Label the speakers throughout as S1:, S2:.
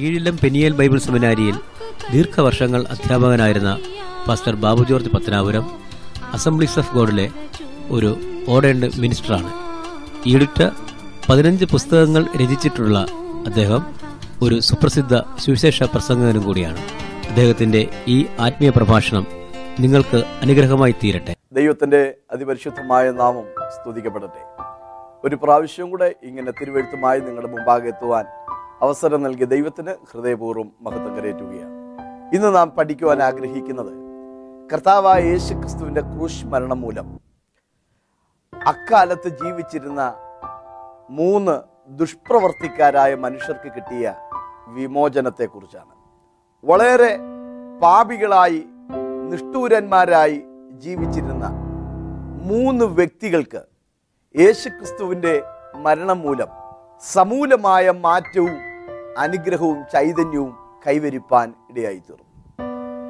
S1: കീഴിലം പെനിയൽ Bible സെമിനാരിയിൽ ദീർഘവർഷങ്ങൾ അധ്യാപകനായിരുന്ന pastor Babu George Pathanapuram Assemblies of ഗോഡിലെ ഒരു ഓർഡേൺഡ് മിനിസ്റ്ററാണ്. ഈടുറ്റ പതിനഞ്ച് പുസ്തകങ്ങൾ രചിച്ചിട്ടുള്ള അദ്ദേഹം ഒരു സുപ്രസിദ്ധ സുവിശേഷ പ്രസംഗകനും കൂടിയാണ്. അദ്ദേഹത്തിന്റെ ഈ ആത്മീയ പ്രഭാഷണം നിങ്ങൾക്ക് അനുഗ്രഹമായി തീരട്ടെ.
S2: ദൈവത്തിന്റെ അതിപരിശുദ്ധമായ നാമം സ്തുതിക്കപ്പെടട്ടെ. ഒരു പ്രാവശ്യം കൂടെ ഇങ്ങനെ തിരുവഴുത്തുമായി നിങ്ങളുടെ മുമ്പാകെ എത്തുവാൻ അവസരം നൽകിയ ദൈവത്തിന് ഹൃദയപൂർവം മഹത്വം കരയേറ്റുകയാണ്. ഇന്ന് നാം പഠിക്കുവാൻ ആഗ്രഹിക്കുന്നത് കർത്താവായ യേശു ക്രിസ്തുവിന്റെ ക്രൂശ് മരണം മൂലം അക്കാലത്ത് ജീവിച്ചിരുന്ന മൂന്ന് ദുഷ്പ്രവർത്തിക്കാരായ മനുഷ്യർക്ക് കിട്ടിയ വിമോചനത്തെക്കുറിച്ചാണ്. വളരെ പാപികളായി നിഷ്ഠൂരന്മാരായി ജീവിച്ചിരുന്ന മൂന്ന് വ്യക്തികൾക്ക് യേശുക്രിസ്തുവിന്റെ മരണം മൂലം സമൂലമായ മാറ്റവും അനുഗ്രഹവും ചൈതന്യവും കൈവരിപ്പാൻ ഇടയായി തീർന്നു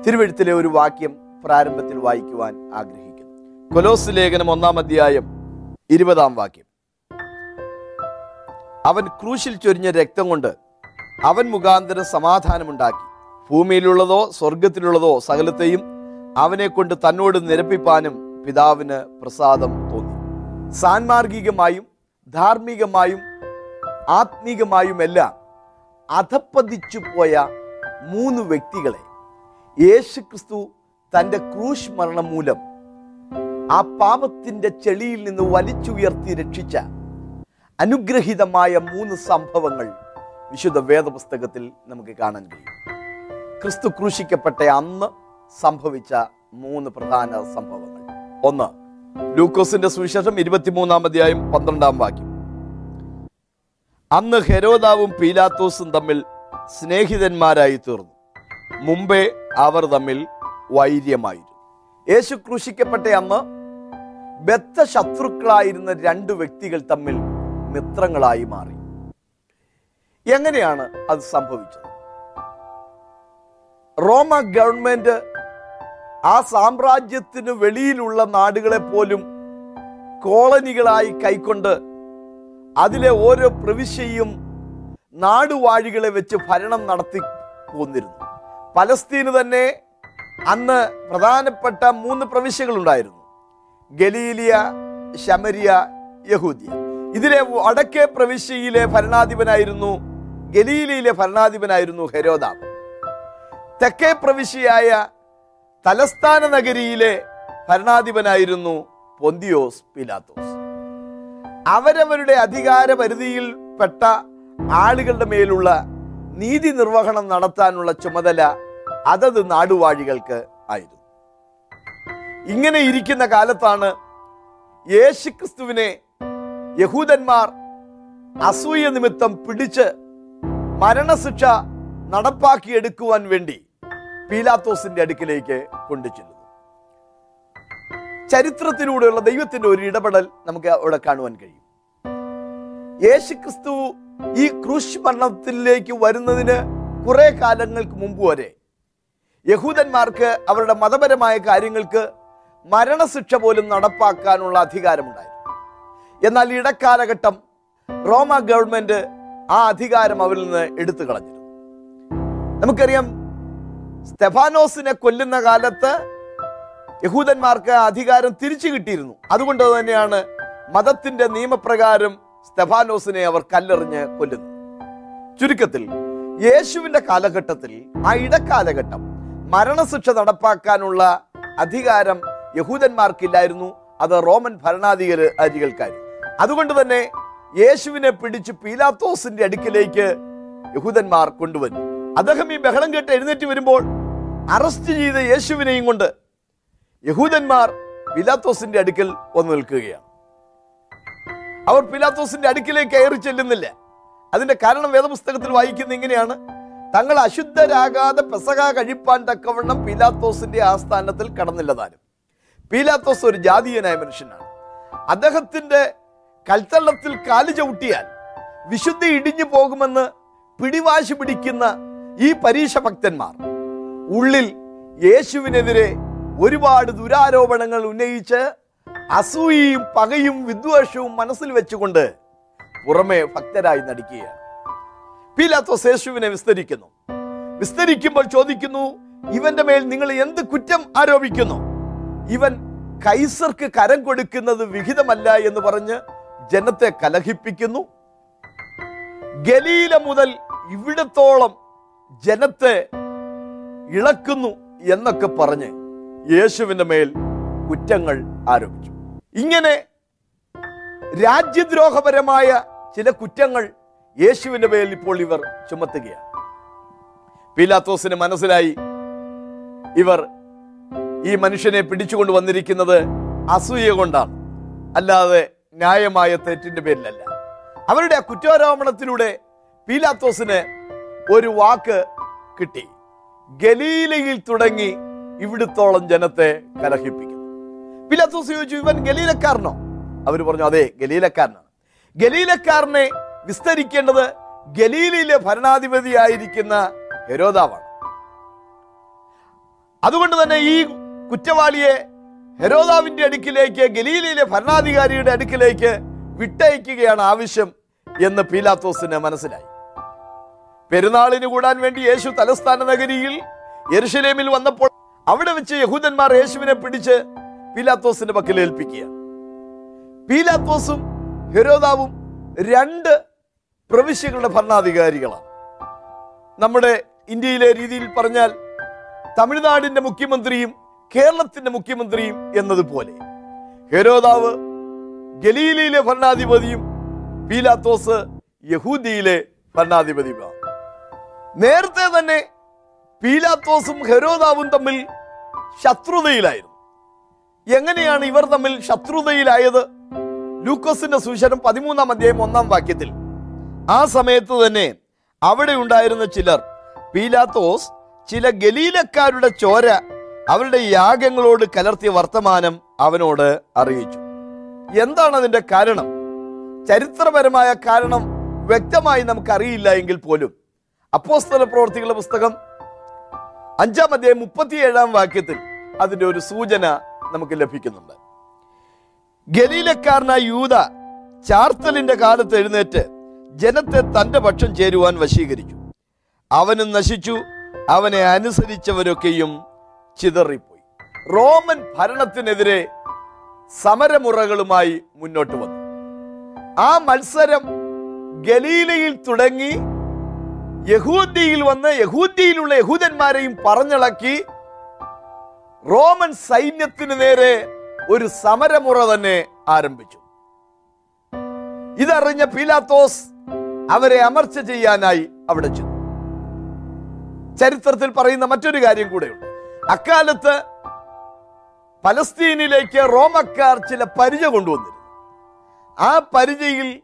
S2: തിരുവഴുത്തിലെ ഒരു വാക്യം പ്രാരംഭത്തിൽ വായിക്കുവാൻ ആഗ്രഹിക്കുന്നു. കൊലോസ് ലേഖനം ഒന്നാം അധ്യായം ഇരുപതാം വാക്യം. അവൻ ക്രൂശിൽ ചൊരിഞ്ഞ രക്തം കൊണ്ട് അവൻ മുഖാന്തരം സമാധാനമുണ്ടാക്കി. ഭൂമിയിലുള്ളതോ സ്വർഗത്തിലുള്ളതോ സകലത്തെയും അവനെ കൊണ്ട് തന്നോട് നിരപ്പിപ്പാനും പിതാവിന് പ്രസാദം തോന്നി. സാൻമാർഗികമായും ധാർമ്മികമായും ആത്മീകമായുമെല്ലാം അധപ്പതിച്ചു പോയ മൂന്ന് വ്യക്തികളെ യേശു ക്രിസ്തു തന്റെ ക്രൂശ് മരണം മൂലം ആ പാപത്തിന്റെ ചെളിയിൽ നിന്ന് വലിച്ചുയർത്തി രക്ഷിച്ച അനുഗ്രഹീതമായ മൂന്ന് സംഭവങ്ങൾ വിശുദ്ധ വേദപുസ്തകത്തിൽ നമുക്ക് കാണാൻ കഴിയും. ക്രിസ്തു ക്രൂശിക്കപ്പെട്ട അന്ന് സംഭവിച്ച മൂന്ന് പ്രധാന സംഭവങ്ങൾ. ഒന്ന് ലൂക്കോസിന്റെ സുവിശേഷം ഇരുപത്തിമൂന്നാം അധ്യായം പന്ത്രണ്ടാം വാക്യം. അന്ന് ഹെരോദാവും പീലാത്തോസും തമ്മിൽ സ്നേഹിതന്മാരായി തീർന്നു മുമ്പേ അവർ തമ്മിൽ വൈര്യമായിരുന്നു. യേശു ക്രൂശിക്കപ്പെട്ട അന്ന് ബദ്ധ ശത്രുക്കളായിരുന്ന രണ്ട് വ്യക്തികൾ തമ്മിൽ മിത്രങ്ങളായി മാറി. എങ്ങനെയാണ് അത് സംഭവിച്ചത്? റോമ ഗവൺമെന്റ് ആ സാമ്രാജ്യത്തിന് വെളിയിലുള്ള നാടുകളെ പോലും കോളനികളായി കൈക്കൊണ്ട് അതിലെ ഓരോ പ്രവിശ്യയും നാടുവാഴികളെ വെച്ച് ഭരണം നടത്തി പോന്നിരുന്നു. പലസ്തീന് തന്നെ അന്ന് പ്രധാനപ്പെട്ട മൂന്ന് പ്രവിശ്യകളുണ്ടായിരുന്നു. ഗലീലിയ ശമരിയ യഹൂദിയ. ഇതിലെ വടക്കേ പ്രവിശ്യയിലെ ഭരണാധിപനായിരുന്നു ഗലീലിയിലെ ഭരണാധിപനായിരുന്നു ഹെരോദാം തെക്കേ പ്രവിശ്യയായ തലസ്ഥാന നഗരിയിലെ ഭരണാധിപനായിരുന്നു പൊന്തിയോസ് പിലാത്തോസ്. അവരവരുടെ അധികാര പരിധിയിൽപ്പെട്ട ആളുകളുടെ മേലുള്ള നീതി നിർവഹണം നടത്താനുള്ള ചുമതല അതത് നാടുവാഴികൾക്ക് ആയിരുന്നു. ഇങ്ങനെ ഇരിക്കുന്ന കാലത്താണ് യേശുക്രിസ്തുവിനെ യഹൂദന്മാർ അസൂയ നിമിത്തം പിടിച്ച് മരണശിക്ഷ നടപ്പാക്കിയെടുക്കുവാൻ വേണ്ടി പീലാത്തോസിന്റെ അടുക്കിലേക്ക് കൊണ്ടുചെല്ലുന്നു. ചരിത്രത്തിലൂടെയുള്ള ദൈവത്തിന്റെ ഒരു ഇടപെടൽ നമുക്ക് അവിടെ കാണുവാൻ കഴിയും. യേശു ക്രിസ്തു ഈ ക്രൂശ് മരണത്തിലേക്ക് വരുന്നതിന് കുറെ കാലങ്ങൾക്ക് മുമ്പ് വരെ യഹൂദന്മാർക്ക് അവരുടെ മതപരമായ കാര്യങ്ങൾക്ക് മരണശിക്ഷ പോലും നടപ്പാക്കാനുള്ള അധികാരമുണ്ടായിരുന്നു. എന്നാൽ ഇടക്കാലഘട്ടം റോമ ഗവൺമെന്റ് ആ അധികാരം അവരിൽ നിന്ന് എടുത്തു കളഞ്ഞിരുന്നു. നമുക്കറിയാം സ്തെഫാനോസിനെ കൊല്ലുന്ന കാലത്ത് യഹൂദന്മാർക്ക് അധികാരം തിരിച്ചു കിട്ടിയിരുന്നു. അതുകൊണ്ട് തന്നെയാണ് മതത്തിന്റെ നിയമപ്രകാരം സ്തെഫാനോസിനെ അവർ കല്ലെറിഞ്ഞ് കൊല്ലുന്നു ചുരുക്കത്തിൽ യേശുവിന്റെ കാലഘട്ടത്തിൽ ആ ഇടക്കാലഘട്ടം മരണശിക്ഷ നടപ്പാക്കാനുള്ള അധികാരം യഹൂദന്മാർക്കില്ലായിരുന്നു. അത് റോമൻ ഭരണാധികാരികൾക്കായിരുന്നു അതുകൊണ്ട് തന്നെ യേശുവിനെ പിടിച്ച് പീലാത്തോസിന്റെ അടുക്കിലേക്ക് യഹൂദന്മാർ കൊണ്ടുവന്നു. അദ്ദേഹം ഈ ബഹളം കേട്ട് എഴുന്നേറ്റ് വരുമ്പോൾ അറസ്റ്റ് ചെയ്ത യേശുവിനെയും കൊണ്ട് യഹൂദന്മാർ പിലാത്തോസിന്റെ അടുക്കൽ വന്നു നിൽക്കുകയാണ്. അവർ പിലാത്തോസിന്റെ അടുക്കിലേക്ക് കയറി ചെല്ലുന്നില്ല. അതിന്റെ കാരണം വേദപുസ്തകത്തിൽ വായിക്കുന്ന ഇങ്ങനെയാണ്. തങ്ങൾ അശുദ്ധരാകാതെ പെസക കഴിപ്പാൻ തക്കവണ്ണം പീലാത്തോസിന്റെ ആസ്ഥാനത്തിൽ കടന്നില്ലതാനും പീലാത്തോസ് ഒരു ജാതീയനായ മനുഷ്യനാണ്. അദ്ദേഹത്തിന്റെ കൽത്തള്ളത്തിൽ കാൽ ചവിട്ടിയാൽ വിശുദ്ധി ഇടിഞ്ഞു പോകുമെന്ന് പിടിവാശി പിടിക്കുന്ന ഈ പരീക്ഷ ഭക്തന്മാർ ഉള്ളിൽ യേശുവിനെതിരെ ഒരുപാട് ദുരാരോപണങ്ങൾ ഉന്നയിച്ച് അസൂയയും പകയും വിദ്വേഷവും മനസ്സിൽ വെച്ചുകൊണ്ട് പുറമെ ഭക്തരായി നടിക്കുകയാണ്. പീലാത്തോസ് യേശുവിനെ വിസ്തരിക്കുന്നു. വിസ്തരിക്കുമ്പോൾ ചോദിക്കുന്നു ഇവന്റെ മേൽ നിങ്ങൾ എന്ത് കുറ്റം ആരോപിക്കുന്നു? ഇവൻ കൈസർക്ക് കരം കൊടുക്കുന്നത് വിഹിതമല്ല എന്ന് പറഞ്ഞ് ജനത്തെ കലഹിപ്പിക്കുന്നു. ഗലീല മുതൽ ഇവിടത്തോളം ജനത്തെ ഇളക്കുന്നു എന്നൊക്കെ പറഞ്ഞ് യേശുവിന്റെ മേൽ കുറ്റങ്ങൾ ആരോപിച്ചു. ഇങ്ങനെ രാജ്യദ്രോഹപരമായ ചില കുറ്റങ്ങൾ യേശുവിന്റെ മേൽ ഇപ്പോൾ ഇവർ ചുമത്തുകയാണ്. പീലാത്തോസിന് മനസ്സിലായി ഇവർ ഈ മനുഷ്യനെ പിടിച്ചുകൊണ്ട് വന്നിരിക്കുന്നത് അസൂയ കൊണ്ടാണ്. അല്ലാതെ ന്യായമായ തെറ്റിന്റെ പേരിലല്ല. അവരുടെ ആ കുറ്റാരോപണത്തിലൂടെ പീലാത്തോസിന് ഒരു വാക്ക് കിട്ടി. ഗലീലയിൽ തുടങ്ങി ഇവിടുത്തോളം ജനത്തെ കലഹിപ്പിക്കും പിലാത്തോസ് ചോദിച്ചു ഇവൻ ഗലീലക്കാരനോ? അവർ പറഞ്ഞു അതെ ഗലീലക്കാരനാണ്. ഗലീലക്കാരനെ വിസ്തരിക്കേണ്ടത് ഗലീലയിലെ ഭരണാധിപതിയായിരിക്കുന്ന ഹെരോദാവാണ്. അതുകൊണ്ട് തന്നെ ഈ കുറ്റവാളിയെ ഹെരോദാവിന്റെ അടുക്കിലേക്ക് ഗലീലയിലെ ഭരണാധികാരിയുടെ അടുക്കിലേക്ക് വിട്ടയക്കുകയാണ് ആവശ്യം എന്ന് പീലാത്തോസിന് മനസ്സിലായി. പെരുന്നാളിന് കൂടാൻ വേണ്ടി യേശു തലസ്ഥാന നഗരിയിൽ യെരുഷലേമിൽ വന്നപ്പോൾ അവിടെ വെച്ച് യഹൂദന്മാർ യേശുവിനെ പിടിച്ച് പീലാത്തോസിന്റെ പക്കൽ ഏൽപ്പിക്കുക. പീലാത്തോസും ഹെരോദാവും രണ്ട് പ്രവിശ്യകളുടെ ഭരണാധികാരികളാണ്. നമ്മുടെ ഇന്ത്യയിലെ രീതിയിൽ പറഞ്ഞാൽ തമിഴ്നാടിന്റെ മുഖ്യമന്ത്രിയും കേരളത്തിന്റെ മുഖ്യമന്ത്രിയും എന്നതുപോലെ. ഹെരോദാവ് ഗലീലയിലെ ഭരണാധിപതിയും പീലാത്തോസ് യഹൂദിയിലെ ഭരണാധിപതിയുമാണ്. നേരത്തെ തന്നെ പീലാത്തോസും ഹെരോദാവും തമ്മിൽ ശത്രുതയിലായിരുന്നു. എങ്ങനെയാണ് ഇവർ തമ്മിൽ ശത്രുതയിലായത്? ലൂക്കോസിന്റെ സുശനം പതിമൂന്നാം അധ്യായം ഒന്നാം വാക്യത്തിൽ. ആ സമയത്ത് തന്നെ അവിടെ ഉണ്ടായിരുന്ന ചിലർ പീലാത്തോസ് ചില ഗലീലക്കാരുടെ ചോര അവരുടെ യാഗങ്ങളോട് കലർത്തിയ വർത്തമാനം അവനോട് അറിയിച്ചു. എന്താണ് അതിന്റെ കാരണം? ചരിത്രപരമായ കാരണം വ്യക്തമായി നമുക്കറിയില്ല എങ്കിൽ പോലും. അപ്പോസ്തല പ്രവർത്തികളുടെ പുസ്തകം അഞ്ചാം അധ്യായം മുപ്പത്തിയേഴാം വാക്യത്തിൽ അതിന്റെ ഒരു സൂചന നമുക്ക് ലഭിക്കുന്നുണ്ട്. ഗലീലക്കാരനായ യൂത ചാർത്തലിന്റെ കാലത്ത് എഴുന്നേറ്റ് ജനത്തെ തന്റെ പക്ഷം ചേരുവാൻ വശീകരിച്ചു. അവനും നശിച്ചു അവനെ അനുസരിച്ചവരൊക്കെയും ചിതറിപ്പോയി. റോമൻ ഭരണത്തിനെതിരെ സമരമുറകളുമായി മുന്നോട്ട് വന്നു. ആ മത്സരം ഗലീലയിൽ തുടങ്ങി യഹൂദിയിൽ വന്ന് യഹൂദിയിലുള്ള യഹൂദന്മാരെയും പറഞ്ഞിളക്കി റോമൻ സൈന്യത്തിന് നേരെ ഒരു സമരമുറ തന്നെ ആരംഭിച്ചു. ഇതറിഞ്ഞ പീലാത്തോസ് അവരെ അമർച്ച ചെയ്യാനായി അവിടെ ചെന്നു. ചരിത്രത്തിൽ പറയുന്ന മറ്റൊരു കാര്യം കൂടെയുണ്ട്. അക്കാലത്ത് പലസ്തീനിലേക്ക് റോമക്കാർ ചില പരിച കൊണ്ടുവന്നിരുന്നു. ആ പരിചയിൽ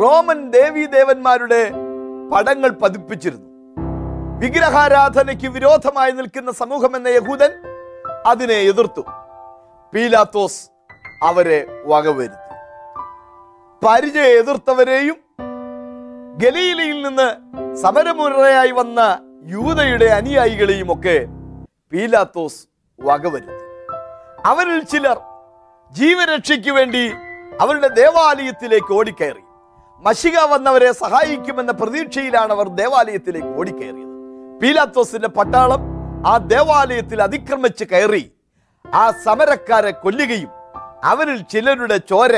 S2: റോമൻ ദേവീദേവന്മാരുടെ പടങ്ങൾ പതിപ്പിച്ചിരുന്നു. വിഗ്രഹാരാധനയ്ക്ക് വിരോധമായി നിൽക്കുന്ന സമൂഹം എന്ന യഹൂദൻ അതിനെ എതിർത്തു. പീലാത്തോസ് അവരെ വകവരുത്തി. പരിചയ എതിർത്തവരെയും ഗലീലയിൽ നിന്ന് സമരമുറയായി വന്ന യൂതയുടെ അനുയായികളെയും ഒക്കെ പീലാത്തോസ് വകവരുത്തി. അവരിൽ ചിലർ ജീവരക്ഷയ്ക്ക് വേണ്ടി അവരുടെ ദേവാലയത്തിലേക്ക് ഓടിക്കയറി. മഷിക വന്നവരെ സഹായിക്കുമെന്ന പ്രതീക്ഷയിലാണ് അവർ ദേവാലയത്തിലേക്ക് ഓടിക്കയറിയത്. പീലാത്തോസിന്റെ പട്ടാളം ആ ദേവാലയത്തിൽ അതിക്രമിച്ച് കയറി ആ സമരക്കാരെ കൊല്ലുകയും അവരിൽ ചിലരുടെ ചോര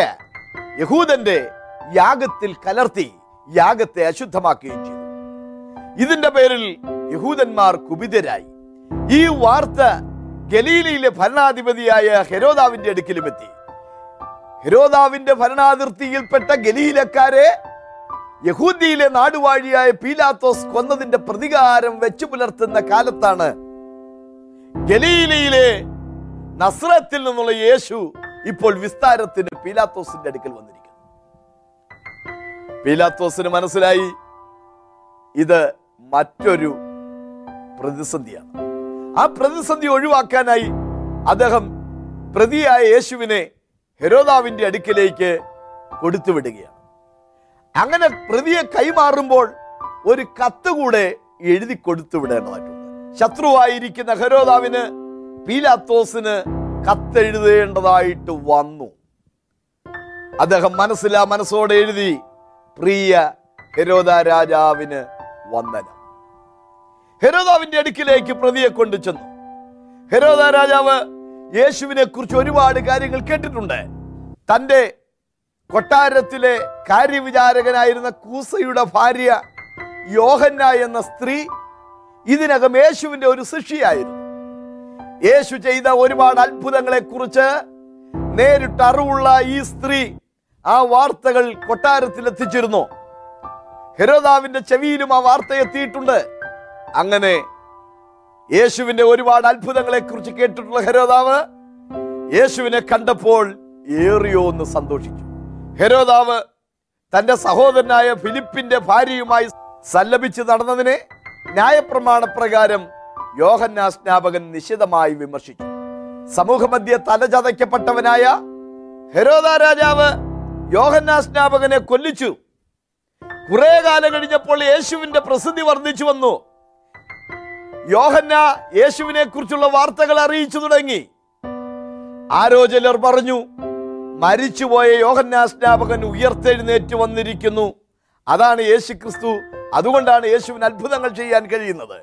S2: യഹൂദന്റെ യാഗത്തിൽ കലർത്തി യാഗത്തെ അശുദ്ധമാക്കുകയും ചെയ്തു. ഇതിന്റെ പേരിൽ യഹൂദന്മാർ കുപിതരായി. ഈ വാർത്ത ഗലീലയിലെ ഭരണാധിപതിയായ ഹെരോദാവിന്റെ അടുക്കിലും എത്തി. ഹെരോദാവിന്റെ ഭരണാതിർത്തിയിൽപ്പെട്ട ഗലീലക്കാരെ യഹൂദിയിലെ നാടുവാഴിയായ പീലാത്തോസ് കൊന്നതിന്റെ പ്രതികാരം വെച്ചു പുലർത്തുന്ന കാലത്താണ് ഗലീലയിലെ നസ്രത്തിൽ നിന്നുള്ള യേശു ഇപ്പോൾ വിസ്താരത്തിന് പീലാത്തോസിന്റെ അടുക്കൽ വന്നിരിക്കുന്നു. പീലാത്തോസിന് മനസ്സിലായി ഇത് മറ്റൊരു പ്രതിസന്ധിയാണ്. ആ പ്രതിസന്ധി ഒഴിവാക്കാനായി അദ്ദേഹം പ്രതിയായ യേശുവിനെ ഹെരോദാവിന്റെ അടുക്കിലേക്ക് കൊടുത്തുവിടുകയാണ് അങ്ങനെ പ്രതിയെ കൈമാറുമ്പോൾ ഒരു കത്ത് കൂടെ എഴുതി കൊടുത്തു വിടേണ്ടതായിട്ടുണ്ട്. ശത്രുവായിരിക്കുന്ന ഹെരോദാവിന് പീലാത്തോസിന് കത്തെഴുതേണ്ടതായിട്ട് വന്നു. അദ്ദേഹം മനസ്സിലാ മനസ്സോടെ എഴുതി പ്രിയ ഹെരോദ രാജാവിന് വന്ദനം. ഹെരോദാവിന്റെ അടുക്കിലേക്ക് പ്രതിയെ കൊണ്ടു ചെന്നു ഹെരോദ രാജാവ് യേശുവിനെ കുറിച്ച് ഒരുപാട് കാര്യങ്ങൾ കേട്ടിട്ടുണ്ട്. തന്റെ കൊട്ടാരത്തിലെ കാര്യവിചാരകനായിരുന്ന കൂസയുടെ ഭാര്യ യോഹന്ന എന്ന സ്ത്രീ ഇതിനകം യേശുവിന്റെ ഒരു ശിഷ്യയായിരുന്നു. യേശു ചെയ്ത ഒരുപാട് അത്ഭുതങ്ങളെക്കുറിച്ച് നേരിട്ട് അറിവുള്ള ഈ സ്ത്രീ ആ വാർത്തകൾ കൊട്ടാരത്തിൽ എത്തിച്ചിരുന്നു ഹെരോദാവിന്റെ ചെവിയിലും ആ വാർത്ത എത്തിയിട്ടുണ്ട്. അങ്ങനെ യേശുവിന്റെ ഒരുപാട് അത്ഭുതങ്ങളെ കുറിച്ച് കേട്ടിട്ടുള്ള ഹരോദാവ് യേശുവിനെ കണ്ടപ്പോൾ ഏറിയോ എന്ന് സന്തോഷിച്ചു. ഹരോദാവ് തന്റെ സഹോദരനായ ഫിലിപ്പിന്റെ ഭാര്യയുമായി സല്ലപിച്ച് നടന്നതിനെ ന്യായപ്രമാണ പ്രകാരം യോഹന്നാ സ്നാപകൻ നിശിതമായി വിമർശിച്ചു. സമൂഹമധ്യ തലചതയ്ക്കപ്പെട്ടവനായ ഹെരോദാ രാജാവ് യോഹന്നാ സ്നാപകനെ കൊല്ലിച്ചു. കുറെ കാലം കഴിഞ്ഞപ്പോൾ യേശുവിന്റെ പ്രസിദ്ധി വർദ്ധിച്ചു വന്നു. യോഹന്ന യേശുവിനെ കുറിച്ചുള്ള വാർത്തകൾ അറിയിച്ചു തുടങ്ങി. ആരോ ചിലർ പറഞ്ഞു മരിച്ചുപോയ യോഹന്ന സ്നാപകൻ ഉയർത്തെഴുന്നേറ്റ് വന്നിരിക്കുന്നു. അതാണ് യേശു ക്രിസ്തു അതുകൊണ്ടാണ് യേശുവിന് അത്ഭുതങ്ങൾ ചെയ്യാൻ കഴിയുന്നത്.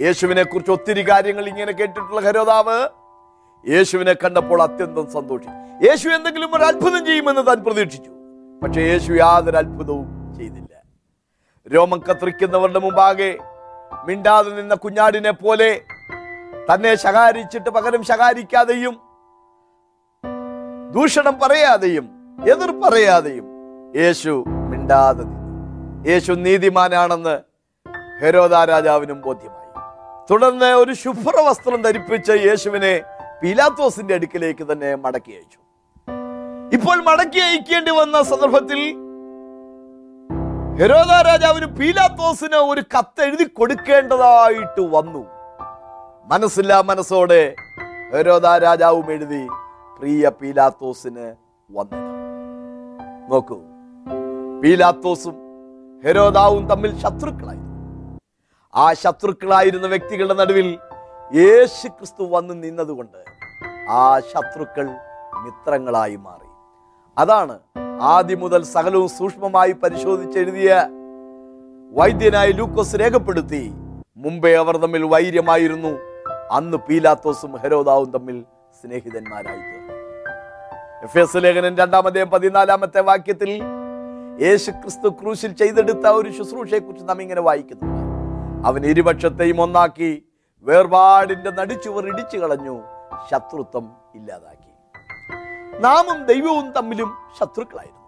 S2: യേശുവിനെ കുറിച്ച് ഒത്തിരി കാര്യങ്ങൾ ഇങ്ങനെ കേട്ടിട്ടുള്ള ഹരോദാവ് യേശുവിനെ കണ്ടപ്പോൾ അത്യന്തം സന്തോഷിച്ചു. യേശു എന്തെങ്കിലും ഒരു അത്ഭുതം ചെയ്യുമെന്ന് താൻ പ്രതീക്ഷിച്ചു. പക്ഷെ യേശു യാതൊരു അത്ഭുതവും ചെയ്തില്ല. രോമം കത്രിക്കുന്നവരുടെ മുമ്പാകെ മിണ്ടാതെ നിന്ന കുഞ്ഞാടിനെ പോലെ തന്നെ ശകാരിച്ചിട്ട് പകരം ശകാരിക്കാതെയും ദൂഷണം പറയാതെയും എതിർ പറയാതെയും യേശു മിണ്ടാതെ യേശു നീതിമാനാണെന്ന് ഹെരോദ രാജാവിനും ബോധ്യമായി. തുടർന്ന് ഒരു ശുഭ്ര വസ്ത്രം ധരിപ്പിച്ച് യേശുവിനെ പീലാത്തോസിന്റെ അടുക്കിലേക്ക് തന്നെ മടക്കി അയച്ചു. ഇപ്പോൾ മടക്കി അയക്കേണ്ടി വന്ന സന്ദർഭത്തിൽ ഹെരോദ രാജാവിന് പീലാത്തോസിന് ഒരു കത്ത് എഴുതി കൊടുക്കേണ്ടതായിട്ട് വന്നു. മനസ്സില്ല മനസ്സോടെ ഹെരോദ രാജാവും എഴുതി പ്രിയ പീലാത്തോസിന് വന്നു നോക്കൂ. പീലാത്തോസും ഹെരോദാവും തമ്മിൽ ശത്രുക്കളായിരുന്നു ആ ശത്രുക്കളായിരുന്ന വ്യക്തികളുടെ നടുവിൽ യേശു ക്രിസ്തു വന്ന് നിന്നതുകൊണ്ട് ആ ശത്രുക്കൾ മിത്രങ്ങളായി മാറി. അതാണ് ആദ്യം മുതൽ സകലവും സൂക്ഷ്മമായി പരിശോധിച്ചെഴുതിയ വൈദ്യനായി ലൂക്കോസ് രേഖപ്പെടുത്തി മുമ്പേ അവർ തമ്മിൽ വൈര്യമായിരുന്നു അന്ന് പീലാത്തോസും ഹെരോദാവും തമ്മിൽ സ്നേഹിതന്മാരായി എഫ് എസ് ലേഖനൻ രണ്ടാമതേ പതിനാലാമത്തെ വാക്യത്തിൽ യേശു ക്രിസ്തു ക്രൂശിൽ ചെയ്തെടുത്ത ഒരു ശുശ്രൂഷയെ കുറിച്ച് നാം ഇങ്ങനെ വായിക്കുന്നുണ്ട്. അവൻ ഇരുപക്ഷത്തെയും ഒന്നാക്കി വേർപാടിന്റെ നടിച്ചുവർ ഇടിച്ചു കളഞ്ഞു ശത്രുത്വം ഇല്ലാതാക്കി. നാമും ദൈവവും തമ്മിലും ശത്രുക്കളായിരുന്നു.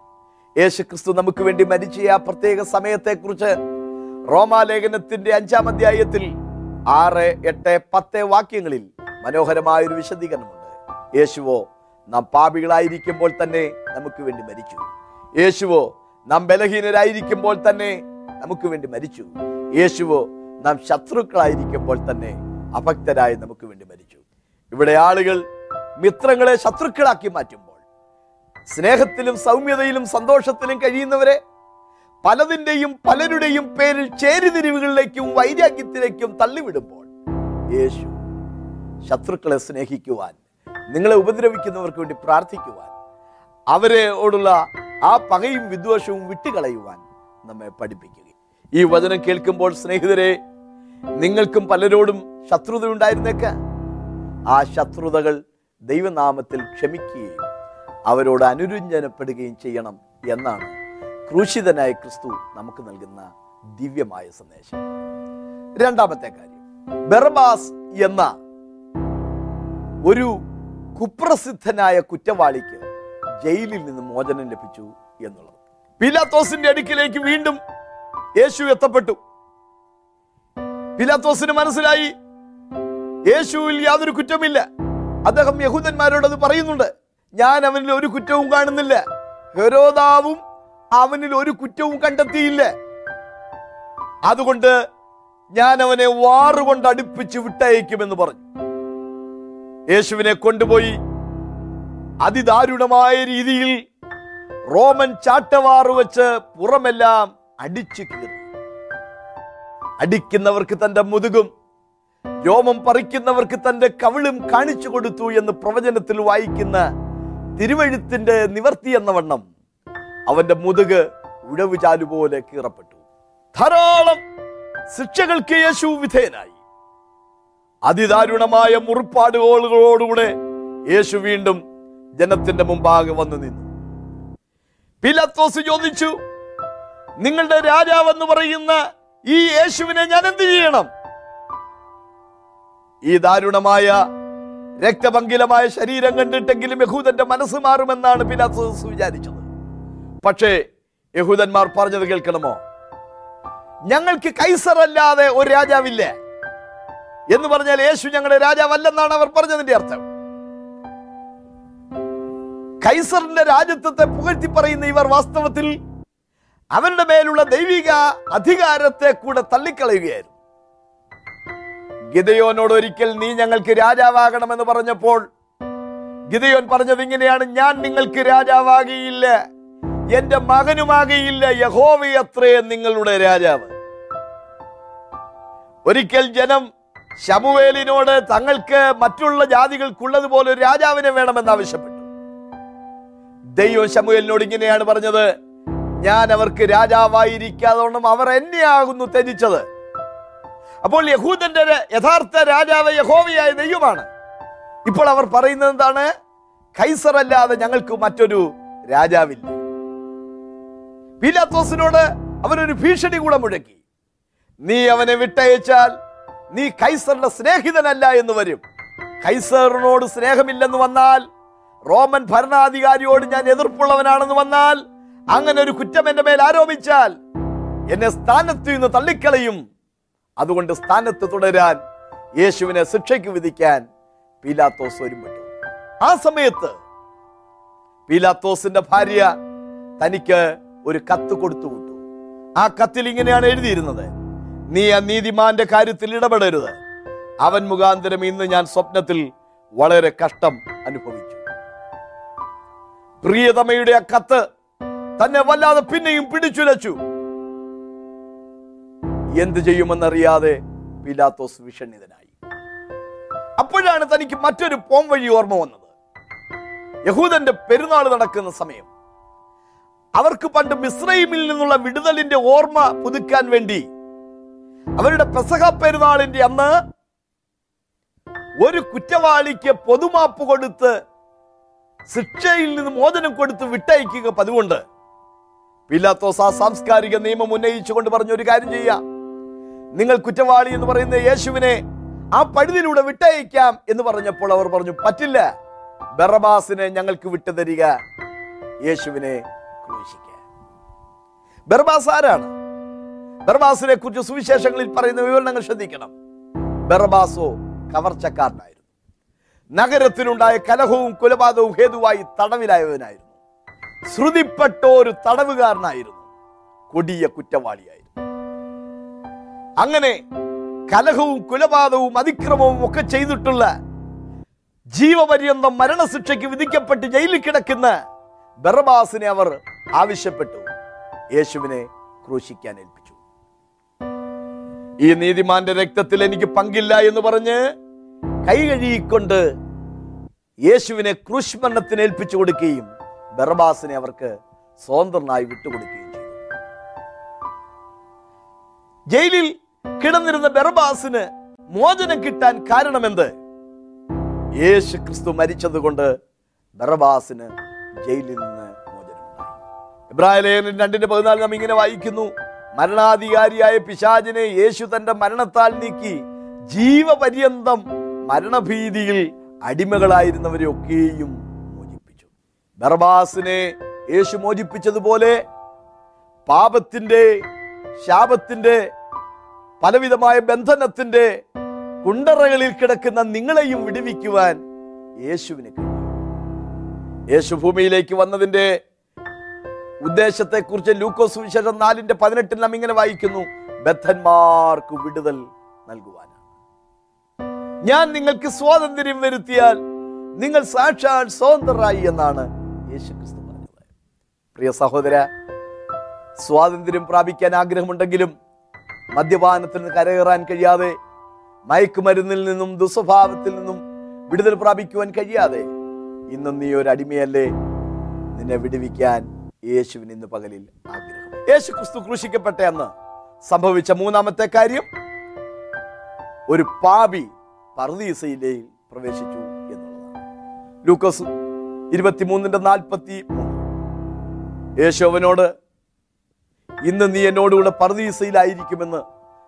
S2: യേശുക്രിസ്തു നമുക്ക് വേണ്ടി മരിച്ച ആ പ്രത്യേക സമയത്തെക്കുറിച്ച് റോമാലേഖനത്തിന്റെ അഞ്ചാം അധ്യായത്തിൽ ആറ് എട്ട് പത്ത് വാക്യങ്ങളിൽ മനോഹരമായ ഒരു വിശദീകരണമുണ്ട്. യേശുവോ നാം പാപികളായിരിക്കുമ്പോൾ തന്നെ നമുക്ക് വേണ്ടി മരിച്ചു. യേശുവോ നാം ബലഹീനരായിരിക്കുമ്പോൾ തന്നെ നമുക്ക് വേണ്ടി മരിച്ചു. യേശുവോ നാം ശത്രുക്കളായിരിക്കുമ്പോൾ തന്നെ അഭക്തരായി നമുക്ക് വേണ്ടി മരിച്ചു. ഇവിടെ ആളുകൾ മിത്രങ്ങളെ ശത്രുക്കളാക്കി മാറ്റുമ്പോൾ സ്നേഹത്തിലും സൗമ്യതയിലും സന്തോഷത്തിലും കഴിയുന്നവരെ പലതിന്റെയും പലരുടെയും പേരിൽ ചേരിതിരിവുകളിലേക്കും വൈരാഗ്യത്തിലേക്കും തള്ളിവിടുമ്പോൾ യേശു ശത്രുക്കളെ സ്നേഹിക്കുവാൻ നിങ്ങളെ ഉപദ്രവിക്കുന്നവർക്ക് വേണ്ടി പ്രാർത്ഥിക്കുവാൻ അവരോടുള്ള ആ പകയും വിദ്വേഷവും വിട്ടുകളയുവാൻ നമ്മെ പഠിപ്പിക്കുക ഈ വചനം കേൾക്കുമ്പോൾ സ്നേഹിതരെ നിങ്ങൾക്കും പലരോടും ശത്രുത ഉണ്ടായിരുന്നേക്ക ആ ശത്രുതകൾ ദൈവനാമത്തിൽ ക്ഷമിക്കുകയും അവരോട് അനുരഞ്ജനപ്പെടുകയും ചെയ്യണം എന്നാണ് ക്രൂശിതനായ ക്രിസ്തു നമുക്ക് നൽകുന്ന ദിവ്യമായ സന്ദേശം. രണ്ടാമത്തെ കാര്യം ബെർബാസ് എന്ന ഒരു കുപ്രസിദ്ധനായ കുറ്റവാളിക്ക് ജയിലിൽ നിന്ന് മോചനം ലഭിച്ചു എന്നുള്ളത്. പിലാത്തോസിന്റെ അടുക്കിലേക്ക് വീണ്ടും യേശു എത്തപ്പെട്ടു. പിലാത്തോസിന് മനസ്സിലായി യേശുവിൽ യാതൊരു കുറ്റമില്ല അദ്ദേഹം യഹൂദന്മാരോട് അത് പറയുന്നുണ്ട്. ഞാൻ അവനിൽ ഒരു കുറ്റവും കാണുന്നില്ല. ഹെരോദാവും അവനിൽ ഒരു കുറ്റവും കണ്ടെത്തിയില്ല. അതുകൊണ്ട് ഞാൻ അവനെ വാറുകൊണ്ട് അടുപ്പിച്ച് വിട്ടയക്കുമെന്ന് പറഞ്ഞു. യേശുവിനെ കൊണ്ടുപോയി അതിദാരുണമായ രീതിയിൽ റോമൻ ചാട്ടവാറ് വെച്ച് പുറമെല്ലാം അടിച്ചു കീറി അടിക്കുന്നവർക്ക് തന്റെ മുതുകും രോമം പറിക്കുന്നവർക്ക് തന്റെ കവിളും കാണിച്ചു കൊടുത്തു എന്ന് പ്രവചനത്തിൽ വായിക്കുന്ന തിരുവഴുത്തിന്റെ നിവർത്തി എന്ന വണ്ണം അവന്റെ മുതുക് ഉഴവുചാലു പോലെ കീറപ്പെട്ടു. ധാരാളം ശിക്ഷകൾക്ക് യേശു വിധേയനായി. അതിദാരുണമായ മുറിപ്പാടുകളോടുകൂടെ യേശു വീണ്ടും ജനത്തിന്റെ മുമ്പാകെ വന്നു നിന്നു. പിലത്തോസ് ചോദിച്ചു നിങ്ങളുടെ രാജാവെന്ന് പറയുന്ന ഈ യേശുവിനെ ഞാൻ എന്ത് ചെയ്യണം? ഈ ദാരുണമായ രക്തപങ്കിലമായ ശരീരം കണ്ടിട്ടെങ്കിലും യഹൂദന്റെ മനസ്സ് മാറുമെന്നാണ് പിലാത്തോസ് വിചാരിച്ചത്. പക്ഷേ യഹൂദന്മാർ പറഞ്ഞത് കേൾക്കണമോ? ഞങ്ങൾക്ക് കൈസർ അല്ലാതെ ഒരു രാജാവില്ല? എന്ന് പറഞ്ഞാൽ യേശു ഞങ്ങളുടെ രാജാവല്ലെന്നാണ് അവർ പറഞ്ഞതിന്റെ അർത്ഥം. കൈസറിന്റെ രാജ്യത്വത്തെ പുകഴ്ത്തി പറയുന്ന ഇവർ വാസ്തവത്തിൽ അവരുടെ മേലുള്ള ദൈവിക അധികാരത്തെ കൂടെ തള്ളിക്കളയുകയായിരുന്നു. ഗിതയോനോട് ഒരിക്കൽ നീ ഞങ്ങൾക്ക് രാജാവാകണമെന്ന് പറഞ്ഞപ്പോൾ ഗിതയോൻ പറഞ്ഞത് ഇങ്ങനെയാണ് ഞാൻ നിങ്ങൾക്ക് രാജാവാകിയില്ല എന്റെ മകനുമാകിയില്ല യഹോവയത്രേ നിങ്ങളുടെ രാജാവ്. ഒരിക്കൽ ജനം ശമുവേലിനോട് തങ്ങൾക്ക് മറ്റുള്ള ജാതികൾക്കുള്ളതുപോലെ ഒരു രാജാവിനെ വേണമെന്ന് ആവശ്യപ്പെട്ടു. ദൈവം ശമുവേലിനോട് ഇങ്ങനെയാണ് പറഞ്ഞത് ഞാൻ അവർക്ക് രാജാവായിരിക്കാതോണം അവർ എന്നെയാകുന്നു ത്യജിച്ചത്. അപ്പോൾ യഹൂദന്റെ യഥാർത്ഥ രാജാവ് യഹോവയായ ദൈവമാണ്. ഇപ്പോൾ അവർ പറയുന്നത് എന്താണ്? കൈസർ അല്ലാതെ ഞങ്ങൾക്ക് മറ്റൊരു രാജാവില്ല. പീലാത്തോസിനോട് അവനൊരു ഭീഷണി കൂടെ മുഴക്കി. നീ അവനെ വിട്ടയച്ചാൽ നീ കൈസറിന്റെ സ്നേഹിതനല്ല എന്ന് വരും. കൈസറിനോട് സ്നേഹമില്ലെന്ന് വന്നാൽ റോമൻ ഭരണാധികാരിയോട് ഞാൻ എതിർപ്പുള്ളവനാണെന്ന് വന്നാൽ അങ്ങനെ ഒരു കുറ്റം എന്റെ മേൽ ആരോപിച്ചാൽ എന്നെ സ്ഥാനത്തു നിന്ന് തള്ളിക്കളയും അതുകൊണ്ട് സ്ഥാനത്ത് തുടരാൻ യേശുവിനെ ശിക്ഷയ്ക്ക് വിധിക്കാൻ പീലാത്തോസ് ഒരുമ്പെട്ടു ആ സമയത്ത് പീലാത്തോസിന്റെ ഭാര്യ തനിക്ക് ഒരു കത്ത് കൊടുത്തു വിട്ടു. ആ കത്തിൽ ഇങ്ങനെയാണ് എഴുതിയിരുന്നത്. നീ ആ നീതിമാന്റെ കാര്യത്തിൽ ഇടപെടരുത്. അവൻ മുഖാന്തരം ഇന്ന് ഞാൻ സ്വപ്നത്തിൽ വളരെ കഷ്ടം അനുഭവിച്ചു. പ്രിയതമയുടെ ആ കത്ത് തന്നെ വല്ലാതെ പിന്നെയും പിടിച്ചുലച്ചു. എന്ത് ചെയ്യുമെന്നറിയാതെ പിലാത്തോസ് വിഷണ്ണിതനായി അപ്പോഴാണ് തനിക്ക് മറ്റൊരു പോം വഴി ഓർമ്മ വന്നത്. യഹൂദന്റെ പെരുന്നാൾ നടക്കുന്ന സമയം. അവർക്ക് പണ്ട് മിസ്രൈമിൽ നിന്നുള്ള വിടുതലിന്റെ ഓർമ്മ പുതുക്കാൻ വേണ്ടി അവരുടെ പെസഹ പെരുന്നാളിന്റെ അന്ന് ഒരു കുറ്റവാളിക്ക് പൊതുമാപ്പ് കൊടുത്ത് ശിക്ഷയിൽ നിന്ന് മോചനം കൊടുത്ത് വിട്ടയക്കുക പതിവുണ്ട്. പിലാത്തോസ് ആ സാംസ്കാരിക നിയമം ഉന്നയിച്ചുകൊണ്ട് പറഞ്ഞ ഒരു കാര്യം ചെയ്യാം. നിങ്ങൾ കുറ്റവാളി എന്ന് പറയുന്ന യേശുവിനെ ആ പഴുതിലൂടെ വിട്ടയക്കാം എന്ന് പറഞ്ഞപ്പോൾ അവർ പറഞ്ഞു പറ്റില്ല. ബറബാസിനെ ഞങ്ങൾക്ക് വിട്ടുതരിക. യേശുവിനെ ബർബാസ് ആരാണ്? ബർബാസിനെ കുറിച്ച് സുവിശേഷങ്ങളിൽ പറയുന്ന വിവരണങ്ങൾ ശ്രദ്ധിക്കണം. ബർബാസോ കവർച്ചക്കാരനായിരുന്നു. നഗരത്തിലുണ്ടായ കലഹവും കൊലപാതകവും ഹേതുവായി തടവിലായവനായിരുന്നു. ശ്രുതിപ്പെട്ട ഒരു തടവുകാരനായിരുന്നു. കൊടിയ കുറ്റവാളിയായിരുന്നു. അങ്ങനെ കലഹവും കുലപാതവും അതിക്രമവും ഒക്കെ ചെയ്തിട്ടുള്ള ജീവപര്യന്തം മരണശിക്ഷയ്ക്ക് വിധിക്കപ്പെട്ട് ജയിലിൽ കിടക്കുന്ന ബർബാസിനെ അവർ ആവശ്യപ്പെട്ടു. യേശുവിനെ ക്രൂശിക്കാൻ ഏൽപ്പിച്ചു. ഈ നീതിമാന്റെ രക്തത്തിൽ എനിക്ക് പങ്കില്ല എന്ന് പറഞ്ഞ് കൈ കഴുകിക്കൊണ്ട് യേശുവിനെ ക്രൂശ്മരണത്തിന് ഏൽപ്പിച്ചു കൊടുക്കുകയും ബർബാസിനെ അവർക്ക് സ്വതന്ത്രനായി വിട്ടുകൊടുക്കുകയും ചെയ്തു. ജയിലിൽ കിടന്നിരുന്ന ബെർബാസിന് മോചനം കിട്ടാൻ കാരണമെന്ത്? യേശു ക്രിസ്തു മരിച്ചതുകൊണ്ട് ബെറബാസിന് ജയിലിൽ നിന്ന് ഇബ്രാഹിം രണ്ടിന്റെ പതിനാല് നാം ഇങ്ങനെ വായിക്കുന്നു. മരണാധികാരിയായ പിശാചിനെ യേശു തന്റെ മരണത്താൽ നീക്കി ജീവപര്യന്തം മരണഭീതിയിൽ അടിമകളായിരുന്നവരെ ഒക്കെയും മോചിപ്പിച്ചു. ബർബാസിനെ യേശു മോചിപ്പിച്ചതുപോലെ പാപത്തിന്റെ ശാപത്തിന്റെ പലവിധമായ ബന്ധനത്തിന്റെ കുണ്ടറകളിൽ കിടക്കുന്ന നിങ്ങളെയും വിടുവിക്കുവാൻ യേശുവിന് കഴിയും. യേശു ഭൂമിയിലേക്ക് വന്നതിന്റെ ഉദ്ദേശത്തെക്കുറിച്ച് ലൂക്കോസ് വിശേഷം നാലിന്റെ പതിനെട്ടിൽ നാം ഇങ്ങനെ വായിക്കുന്നു ബദ്ധന്മാർക്ക് വിടുതൽ നൽകുവാനാണ്. ഞാൻ നിങ്ങൾക്ക് സ്വാതന്ത്ര്യം വരുത്തിയാൽ നിങ്ങൾ സാക്ഷാൽ സ്വതന്ത്രരായി എന്നാണ് യേശു ക്രിസ്തു പറഞ്ഞത്. പ്രിയ സഹോദര സ്വാതന്ത്ര്യം പ്രാപിക്കാൻ ആഗ്രഹമുണ്ടെങ്കിലും മദ്യപാനത്തിൽ നിന്ന് കരകയറാൻ കഴിയാതെ മയക്കുമരുന്നിൽ നിന്നും ദുസ്വഭാവത്തിൽ നിന്നും വിടുതൽ പ്രാപിക്കുവാൻ കഴിയാതെ ഇന്നും നീ ഒരു അടിമയല്ലേ? നിന്നെ വിടുവിക്കാൻ യേശുവിന് ഇന്ന് പകലിൽ ആഗ്രഹം. യേശു ക്രിസ്തു ക്രൂശിക്കപ്പെട്ട അന്ന് സംഭവിച്ച മൂന്നാമത്തെ കാര്യം ഒരു പാപി പർദീസയിലേക്ക് പ്രവേശിച്ചു എന്നുള്ളതാണ്. ലൂക്കോസ് ഇരുപത്തിമൂന്നിന്റെ നാൽപ്പത്തി മൂന്ന് യേശോവനോട് ഇന്ന് നീ എന്നോടുകൂടെ പർദീസയിലായിരിക്കുമെന്ന്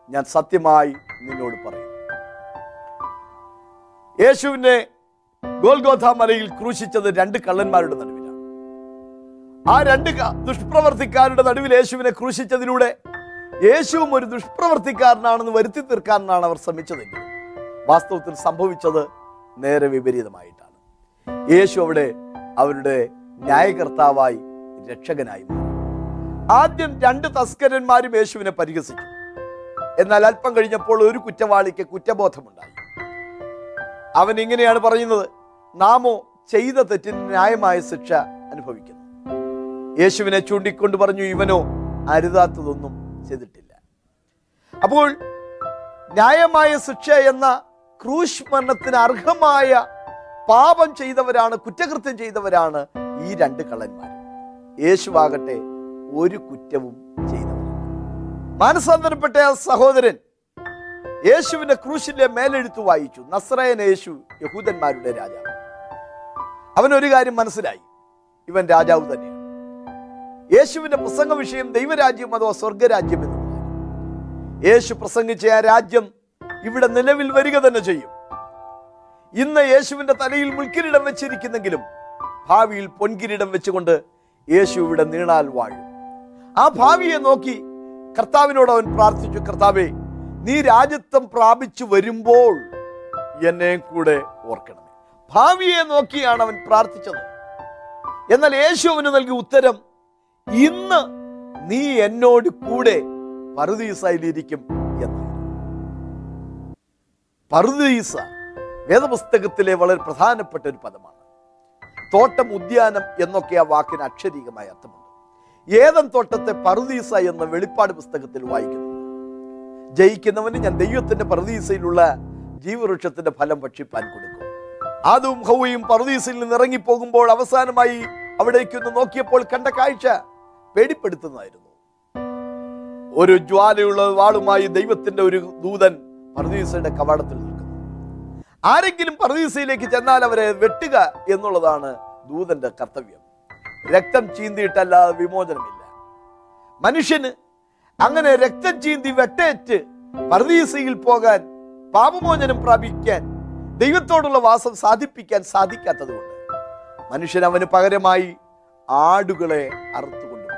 S2: ഞാൻ സത്യമായി നിന്നോട് പറയും. യേശുവിനെ ഗോൽഗോഥ മലയിൽ ക്രൂശിച്ചത് രണ്ട് കള്ളന്മാരുടെ നടുവിലാണ്. ആ രണ്ട് ദുഷ്പ്രവർത്തിക്കാരുടെ നടുവിൽ യേശുവിനെ ക്രൂശിച്ചതിലൂടെ യേശുവും ഒരു ദുഷ്പ്രവർത്തിക്കാരനാണെന്ന് വരുത്തി തീർക്കാനാണ് അവർ ശ്രമിച്ചതെങ്കിൽ വാസ്തവത്തിൽ സംഭവിച്ചത് നേരെ വിപരീതമായിട്ടാണ്. യേശു അവിടെ അവരുടെ ന്യായകർത്താവായി രക്ഷകനായി മാറി. ആദ്യം രണ്ട് തസ്കരന്മാരും യേശുവിനെ പരിഹസിച്ചു. എന്നാൽ അല്പം കഴിഞ്ഞപ്പോൾ ഒരു കുറ്റവാളിക്ക് കുറ്റബോധമുണ്ടായി. അവൻ ഇങ്ങനെയാണ് പറയുന്നത് നാമോ ചെയ്ത തെറ്റിന് ന്യായമായ ശിക്ഷ അനുഭവിക്കുന്നു. യേശുവിനെ ചൂണ്ടിക്കൊണ്ട് പറഞ്ഞു ഇവനോ അരുതാത്തതൊന്നും ചെയ്തിട്ടില്ല. അപ്പോൾ ന്യായമായ ശിക്ഷ എന്ന ക്രൂശ് മരണത്തിന് അർഹമായ പാപം ചെയ്തവരാണ് കുറ്റകൃത്യം ചെയ്തവരാണ് ഈ രണ്ട് കള്ളന്മാർ. യേശുവാകട്ടെ ഒരു കുറ്റവും ചെയ്തവൻ. മാനസാന്തരപ്പെട്ട ആ സഹോദരൻ യേശുവിന്റെ ക്രൂശിന്റെ മേലെഴുത്ത് വായിച്ചു. നസ്രയൻ യേശു യഹൂദന്മാരുടെ രാജാവ്. അവനൊരു കാര്യം മനസ്സിലായി. ഇവൻ രാജാവ് തന്നെയാണ്. യേശുവിന്റെ പ്രസംഗ വിഷയം ദൈവരാജ്യം അഥവാ സ്വർഗരാജ്യം എന്നുള്ളതാണ് യേശു പ്രസംഗിച്ച ആ രാജ്യം ഇവിടെ നിലവിൽ വരിക തന്നെ ചെയ്യും. ഇന്ന് യേശുവിന്റെ തലയിൽ മുൾക്കിരീടം വെച്ചിരിക്കുന്നെങ്കിലും ഭാവിയിൽ പൊൻകിരീടം വെച്ചുകൊണ്ട് യേശു ഇവിടെ നീണാൽ വാഴും. ആ ഭാവിയെ നോക്കി കർത്താവിനോട് അവൻ പ്രാർത്ഥിച്ചു കർത്താവേ നീ രാജ്യത്വം പ്രാപിച്ചു വരുമ്പോൾ എന്നെ കൂടെ ഓർക്കണമേ. ഭാവിയെ നോക്കിയാണ് അവൻ പ്രാർത്ഥിച്ചത്. എന്നാൽ യേശു അവന് നൽകിയ ഉത്തരം ഇന്ന് നീ എന്നോട് കൂടെ പറുദീസയിലിരിക്കും എന്ന് പറുദീസ വേദപുസ്തകത്തിലെ വളരെ പ്രധാനപ്പെട്ട ഒരു പദമാണ്. തോട്ടം ഉദ്യാനം എന്നൊക്കെ ആ വാക്കിന് അക്ഷരീകമായ അർത്ഥമുണ്ട്. ഏതൻ തോട്ടത്തെ പറുദീസ എന്ന വെളിപ്പാട് പുസ്തകത്തിൽ വായിക്കുന്നു. ജയിക്കുന്നവന് ഞാൻ ദൈവത്തിന്റെ പറുദീസയിലുള്ള ജീവവൃക്ഷത്തിന്റെ ഫലം ഭക്ഷിപ്പാൻ കൊടുക്കും. ആദവും ഹൗവയും പറുദീസയിൽ നിന്ന് ഇറങ്ങിപ്പോകുമ്പോൾ അവസാനമായി അവിടേക്കൊന്ന് നോക്കിയപ്പോൾ കണ്ട കാഴ്ച പേടിപ്പെടുത്തുന്നതായിരുന്നു. ഒരു ജ്വാലയുള്ള വാളുമായി ദൈവത്തിന്റെ ഒരു ദൂതൻ പർദീസയുടെ കവാടത്തിൽ നിൽക്കുന്നു. ആരെങ്കിലും പറുദീസയിലേക്ക് ചെന്നാൽ അവരെ വെട്ടുക എന്നുള്ളതാണ് ദൂതന്റെ കർത്തവ്യം. രക്തം ചീന്തിയിട്ടല്ലാതെ വിമോചനമില്ല. മനുഷ്യന് അങ്ങനെ രക്തം ചീന്തി വെട്ടേറ്റ് പർദീസയിൽ പോകാൻ പാപമോചനം പ്രാപിക്കാൻ ദൈവത്തോടുള്ള വാസം സാധിപ്പിക്കാൻ സാധിക്കാത്തതുകൊണ്ട് മനുഷ്യൻ അവന് പകരമായി ആടുകളെ അറുത്തുകൊണ്ടു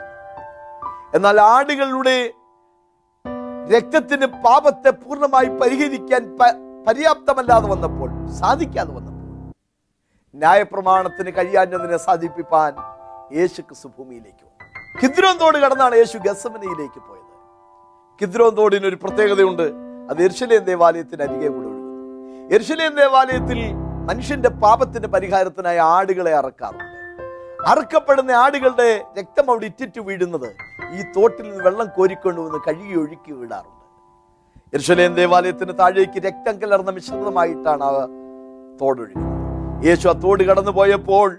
S2: എന്നാൽ ആടുകളുടെ രക്തത്തിന് പാപത്തെ പൂർണമായി പരിഹരിക്കാൻ പര്യാപ്തമല്ലാതെ വന്നപ്പോൾ സാധിക്കാതെ വന്നപ്പോൾ ന്യായപ്രമാണത്തിന് കഴിയാഞ്ഞതിനെ സാധിപ്പിപ്പാൻ യേശു ക്രിസ്തു ഭൂമിയിലേക്ക് വന്നു. കിദ്രോൻ തോട് കടന്നാണ് യേശു ഗസമനയിലേക്ക് പോയത്. കിദ്രോൻ തോടിന് ഒരു പ്രത്യേകതയുണ്ട്. അത് എർശലേം ദേവാലയത്തിന് അരികെ കൂടെ ഒഴുകും എർശലേം ദേവാലയത്തിൽ മനുഷ്യന്റെ പാപത്തിന്റെ പരിഹാരത്തിനായി ആടുകളെ അറക്കാറുണ്ട്. അറുക്കപ്പെടുന്ന ആടുകളുടെ രക്തം അവിടെ ഇറ്റിറ്റ് വീഴുന്നത് ഈ തോട്ടിൽ നിന്ന് വെള്ളം കോരിക്കൊണ്ടുവന്ന് കഴുകി ഒഴുക്കി വിടാറുണ്ട്. എർശലേം ദേവാലയത്തിന് താഴേക്ക് രക്തം കലർന്ന മിശ്രിതമായിട്ടാണ് ആ തോടൊഴുകുന്നത്. യേശു ആ തോട് കടന്നു പോയപ്പോൾ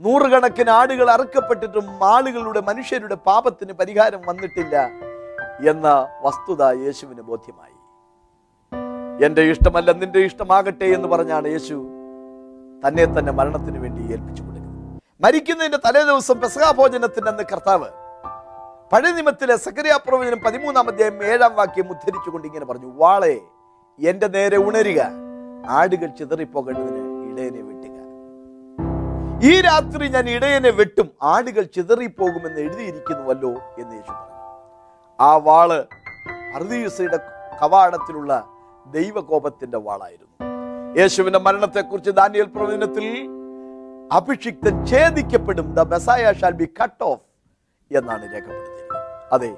S2: നൂറുകണക്കിന് ആടുകൾ അറുക്കപ്പെട്ടിട്ടും ആളുകളുടെ മനുഷ്യരുടെ പാപത്തിന് പരിഹാരം വന്നിട്ടില്ല എന്ന വസ്തുത യേശുവിന് ബോധ്യമായി. എന്റെ ഇഷ്ടമല്ല നിന്റെ ഇഷ്ടമാകട്ടെ എന്ന് പറഞ്ഞാണ് യേശു തന്നെ തന്നെ മരണത്തിന് വേണ്ടി ഏൽപ്പിച്ചു കൊടുക്കുന്നത്. മരിക്കുന്നതിന്റെ തലേ ദിവസം പെസഹാ ഭോജനത്തിന്റെ അന്ന് കർത്താവ് പഴയ നിമത്തിലെ സക്രിയ പ്രവചനം പതിമൂന്നാം അധ്യായം ഏഴാം വാക്യം ഉദ്ധരിച്ചുകൊണ്ട് ഇങ്ങനെ പറഞ്ഞു വാളെ എന്റെ നേരെ ഉണരുക ആടുകൾ ചിതറിപ്പോകേണ്ടതിന് ഇടയനെ വെട്ടുക. ഈ രാത്രി ഞാൻ ഇടയനെ വെട്ടും ആടുകൾ ചിതറിപ്പോകുമെന്ന് എഴുതിയിരിക്കുന്നുവല്ലോ എന്ന് യേശു പറഞ്ഞു. ആ വാൾ പർദീസയുടെ കവാടത്തിലുള്ള ദൈവകോപത്തിന്റെ വാളായിരുന്നു. യേശുവിന്റെ മരണത്തെക്കുറിച്ച് ദാനിയൽ പ്രവചനത്തിൽ അഭിഷിക്തൻ ഛേദിക്കപ്പെടും the Messiah shall be cut off എന്നാണ് രേഖപ്പെടുത്തിയിരിക്കുന്നത്. അതെ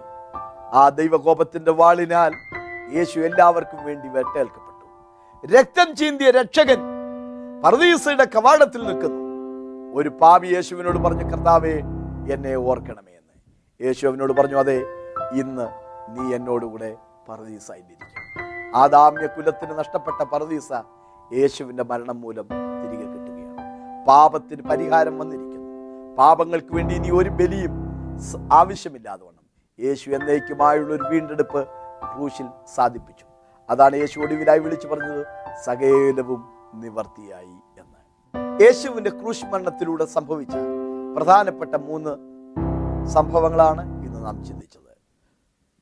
S2: ആ ദൈവകോപത്തിന്റെ വാളിനാൽ യേശു എല്ലാവർക്കും വേണ്ടി വെട്ടേൽക്കപ്പെട്ടു രക്തം ചീന്തിയ രക്ഷകൻ പർദീസയുടെ കവാടത്തിൽ നിൽക്കുന്നു. ഒരു പാപി യേശുവിനോട് പറഞ്ഞു കർത്താവേ എന്നെ ഓർക്കണമേ എന്ന്. യേശു അവനോട് പറഞ്ഞു അതെ ഇന്ന് നീ എന്നോടുകൂടെ പറദീസായിരിക്കും ആദാമ്യ കുലത്തിന് നഷ്ടപ്പെട്ട പറദീസ യേശുവിന്റെ മരണം മൂലം തിരികെ കിട്ടുകയാണ്. പാപത്തിന് പരിഹാരം വന്നിരിക്കുന്നു. പാപങ്ങൾക്ക് വേണ്ടി ഇനി ഒരു ബലിയും ആവശ്യമില്ലാതെ വണ്ണം യേശു എന്നേക്കുമായുള്ള ഒരു വീണ്ടെടുപ്പ് ക്രൂശിൽ സാധിപ്പിച്ചു. അതാണ് യേശു ഒടുവിലായി വിളിച്ചു പറഞ്ഞത് സകേലവും നിവർത്തിയായി എന്ന് യേശുവിന്റെ ക്രൂശ് മരണത്തിലൂടെ സംഭവിച്ച പ്രധാനപ്പെട്ട മൂന്ന് സംഭവങ്ങളാണ് ഇന്ന് നാം ചിന്തിച്ചത്.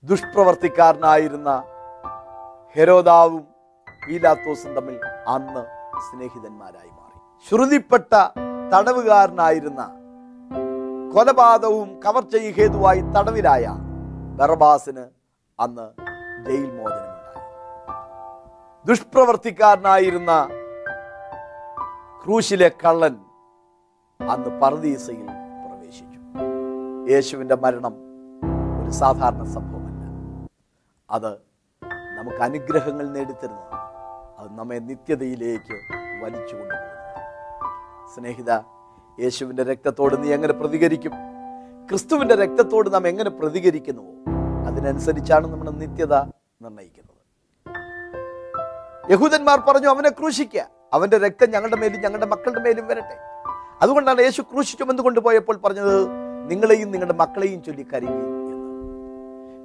S2: ദുഷ്പ്രവർത്തിക്കാരനായിരുന്ന ഹെരോദാവും പീലാത്തോസും തമ്മിൽ അന്ന് സ്നേഹിതന്മാരായി മാറി. ശ്രുതിപ്പെട്ട തടവുകാരനായിരുന്ന കൊലപാതകവും കവർച്ചയും ഹേതുവായി തടവിലായ ബർബാസിന് അന്ന് ജയിൽ മോചനമുണ്ടായി. ദുഷ്പ്രവർത്തിക്കാരനായിരുന്ന ക്രൂശിലെ കള്ളൻ അന്ന് പറദീസയിൽ പ്രവേശിച്ചു. യേശുവിന്റെ മരണം ഒരു സാധാരണ സംഭവമല്ല. അത് നമുക്ക് അനുഗ്രഹങ്ങൾ നേടിത്തരുന്നതാണ്. അത് നമ്മെ നിത്യതയിലേക്ക് വലിച്ചു കൊണ്ടുപോകുന്നതാണ്. സ്നേഹിത യേശുവിന്റെ രക്തത്തോട് നീ എങ്ങനെ പ്രതികരിക്കും? ക്രിസ്തുവിന്റെ രക്തത്തോട് നാം എങ്ങനെ പ്രതികരിക്കുന്നുവോ? അതിനനുസരിച്ചാണ് നമ്മുടെ നിത്യത നിർണയിക്കുന്നത് യഹൂദന്മാർ പറഞ്ഞു അവനെ ക്രൂശിക്കുക അവന്റെ രക്തം ഞങ്ങളുടെ മേലും ഞങ്ങളുടെ മക്കളുടെ മേലും വരട്ടെ. അതുകൊണ്ടാണ് യേശു ക്രൂശി കൊണ്ടുപോയപ്പോൾ പറഞ്ഞത് നിങ്ങളെയും നിങ്ങളുടെ മക്കളെയും ചൊല്ലി കരയുകയും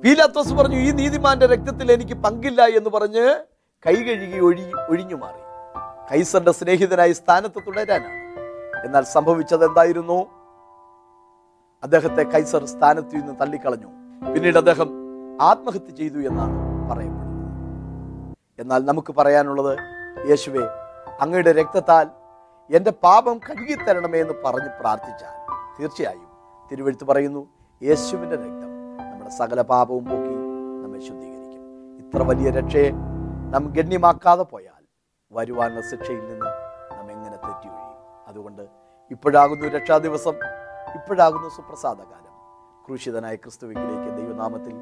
S2: പീലാത്തോസ് പറഞ്ഞു ഈ നീതിമാന്റെ രക്തത്തിൽ എനിക്ക് പങ്കില്ല എന്ന് പറഞ്ഞ് കൈ കഴുകി ഒഴി ഒഴിഞ്ഞു മാറി. കൈസറിന്റെ സ്നേഹിതനായി സ്ഥാനത്ത് തുടരാനാണ്. എന്നാൽ സംഭവിച്ചത് എന്തായിരുന്നു? അദ്ദേഹത്തെ കൈസർ സ്ഥാനത്ത് നിന്ന് തള്ളിക്കളഞ്ഞു. പിന്നീട് അദ്ദേഹം ആത്മഹത്യ ചെയ്തു എന്നാണ് പറയപ്പെടുന്നത്. എന്നാൽ നമുക്ക് പറയാനുള്ളത് യേശുവെ അങ്ങയുടെ രക്തത്താൽ എന്റെ പാപം കഴുകിത്തരണമേ എന്ന് പറഞ്ഞ് പ്രാർത്ഥിച്ചാൽ തീർച്ചയായും തിരുവഴുത്ത് പറയുന്നു യേശുവിന്റെ രക്തം നമ്മുടെ സകല പാപവും പോക്കി നമ്മെ ശുദ്ധീകരിക്കും. ഇത്ര വലിയ രക്ഷയെ നാം ഗണ്യമാക്കാതെ പോയാൽ വരുവാനുള്ള ശിക്ഷയിൽ നിന്ന് നാം എങ്ങനെ തെറ്റി ഒഴിയും അതുകൊണ്ട് ഇപ്പോഴാകുന്നു രക്ഷാ ദിവസം ഇപ്പോഴാകുന്നു സുപ്രസാദകാലം. ക്രൂശിതനായ ക്രിസ്തുവിലേക്ക് ദൈവനാമത്തിൽ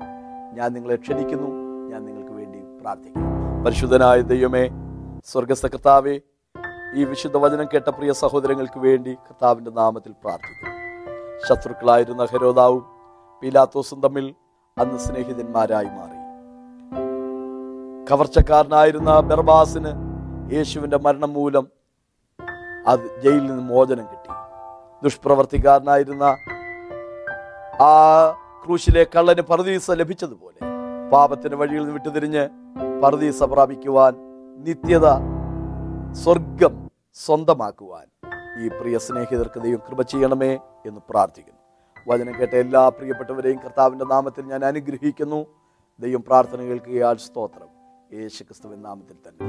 S2: ഞാൻ നിങ്ങളെ ക്ഷണിക്കുന്നു ഞാൻ നിങ്ങൾക്ക് വേണ്ടി പ്രാർത്ഥിക്കുന്നു. പരിശുദ്ധനായ ദൈവമേ സ്വർഗസ്ഥ കർത്താവെ ഈ വിശുദ്ധ വചനം കേട്ട പ്രിയ സഹോദരങ്ങൾക്ക് വേണ്ടി കർത്താവിന്റെ നാമത്തിൽ പ്രാർത്ഥിക്കുന്നു. ശത്രുക്കളായിരുന്ന ഹരോദാവും പീലാത്തോസും തമ്മിൽ അന്ന് സ്നേഹിതന്മാരായി മാറി. കവർച്ചക്കാരനായിരുന്ന ബർബാസിന് യേശുവിന്റെ മരണം മൂലം അത് ജയിലിൽ നിന്ന് മോചനം കിട്ടി. ദുഷ്പ്രവർത്തിക്കാരനായിരുന്ന ആ ക്രൂശിലെ കള്ളന് പർദീസ ലഭിച്ചതുപോലെ പാപത്തിന് വഴിയിൽ നിന്ന് വിട്ടുതിരിഞ്ഞ് പർദീസ പ്രാപിക്കുവാൻ നിത്യത സ്വർഗം സ്വന്തമാക്കുവാൻ ഈ പ്രിയ സ്നേഹിതർക്ക് ദൈവം കൃപ ചെയ്യണമേ എന്ന് പ്രാർത്ഥിക്കുന്നു. വചനം കേട്ട എല്ലാ പ്രിയപ്പെട്ടവരെയും കർത്താവിന്റെ നാമത്തിൽ ഞാൻ അനുഗ്രഹിക്കുന്നു. ദൈവം പ്രാർത്ഥന കേൾക്കുകയാൽ സ്തോത്രം.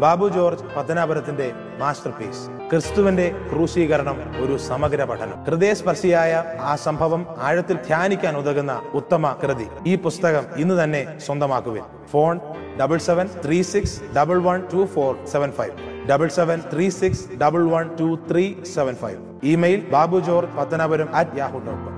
S3: ബാബു ജോർജ് പത്തനാപുരത്തിന്റെ മാസ്റ്റർ പീസ് ക്രിസ്തുവിന്റെ ക്രൂശീകരണം ഒരു സമഗ്ര പഠനം. ഹൃദയസ്പർശിയായ ആ സംഭവം ആഴത്തിൽ ധ്യാനിക്കാൻ ഉതകുന്ന ഉത്തമ കൃതി. ഈ പുസ്തകം ഇന്ന് തന്നെ സ്വന്തമാക്കുവിൻ. Phone double seven three six double one two four seven five double seven three six double one two three seven five email Babu George Pathanapuram at Yahoo dot com